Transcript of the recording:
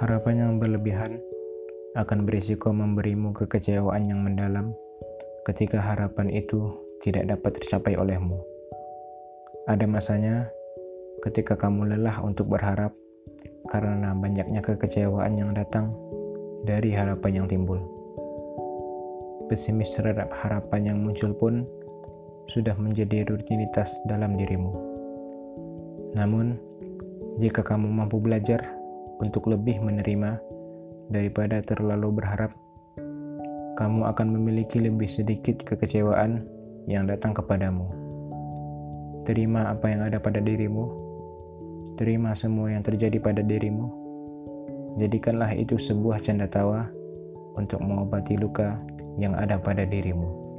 Harapan yang berlebihan akan berisiko memberimu kekecewaan yang mendalam ketika harapan itu tidak dapat tercapai olehmu. Ada masanya ketika kamu lelah untuk berharap karena banyaknya kekecewaan yang datang dari harapan yang timbul. Pesimis terhadap harapan yang muncul pun sudah menjadi rutinitas dalam dirimu. Namun, jika kamu mampu belajar untuk lebih menerima daripada terlalu berharap, kamu akan memiliki lebih sedikit kekecewaan yang datang kepadamu. Terima apa yang ada pada dirimu, terima semua yang terjadi pada dirimu. Jadikanlah itu sebuah canda tawa untuk mengobati luka yang ada pada dirimu.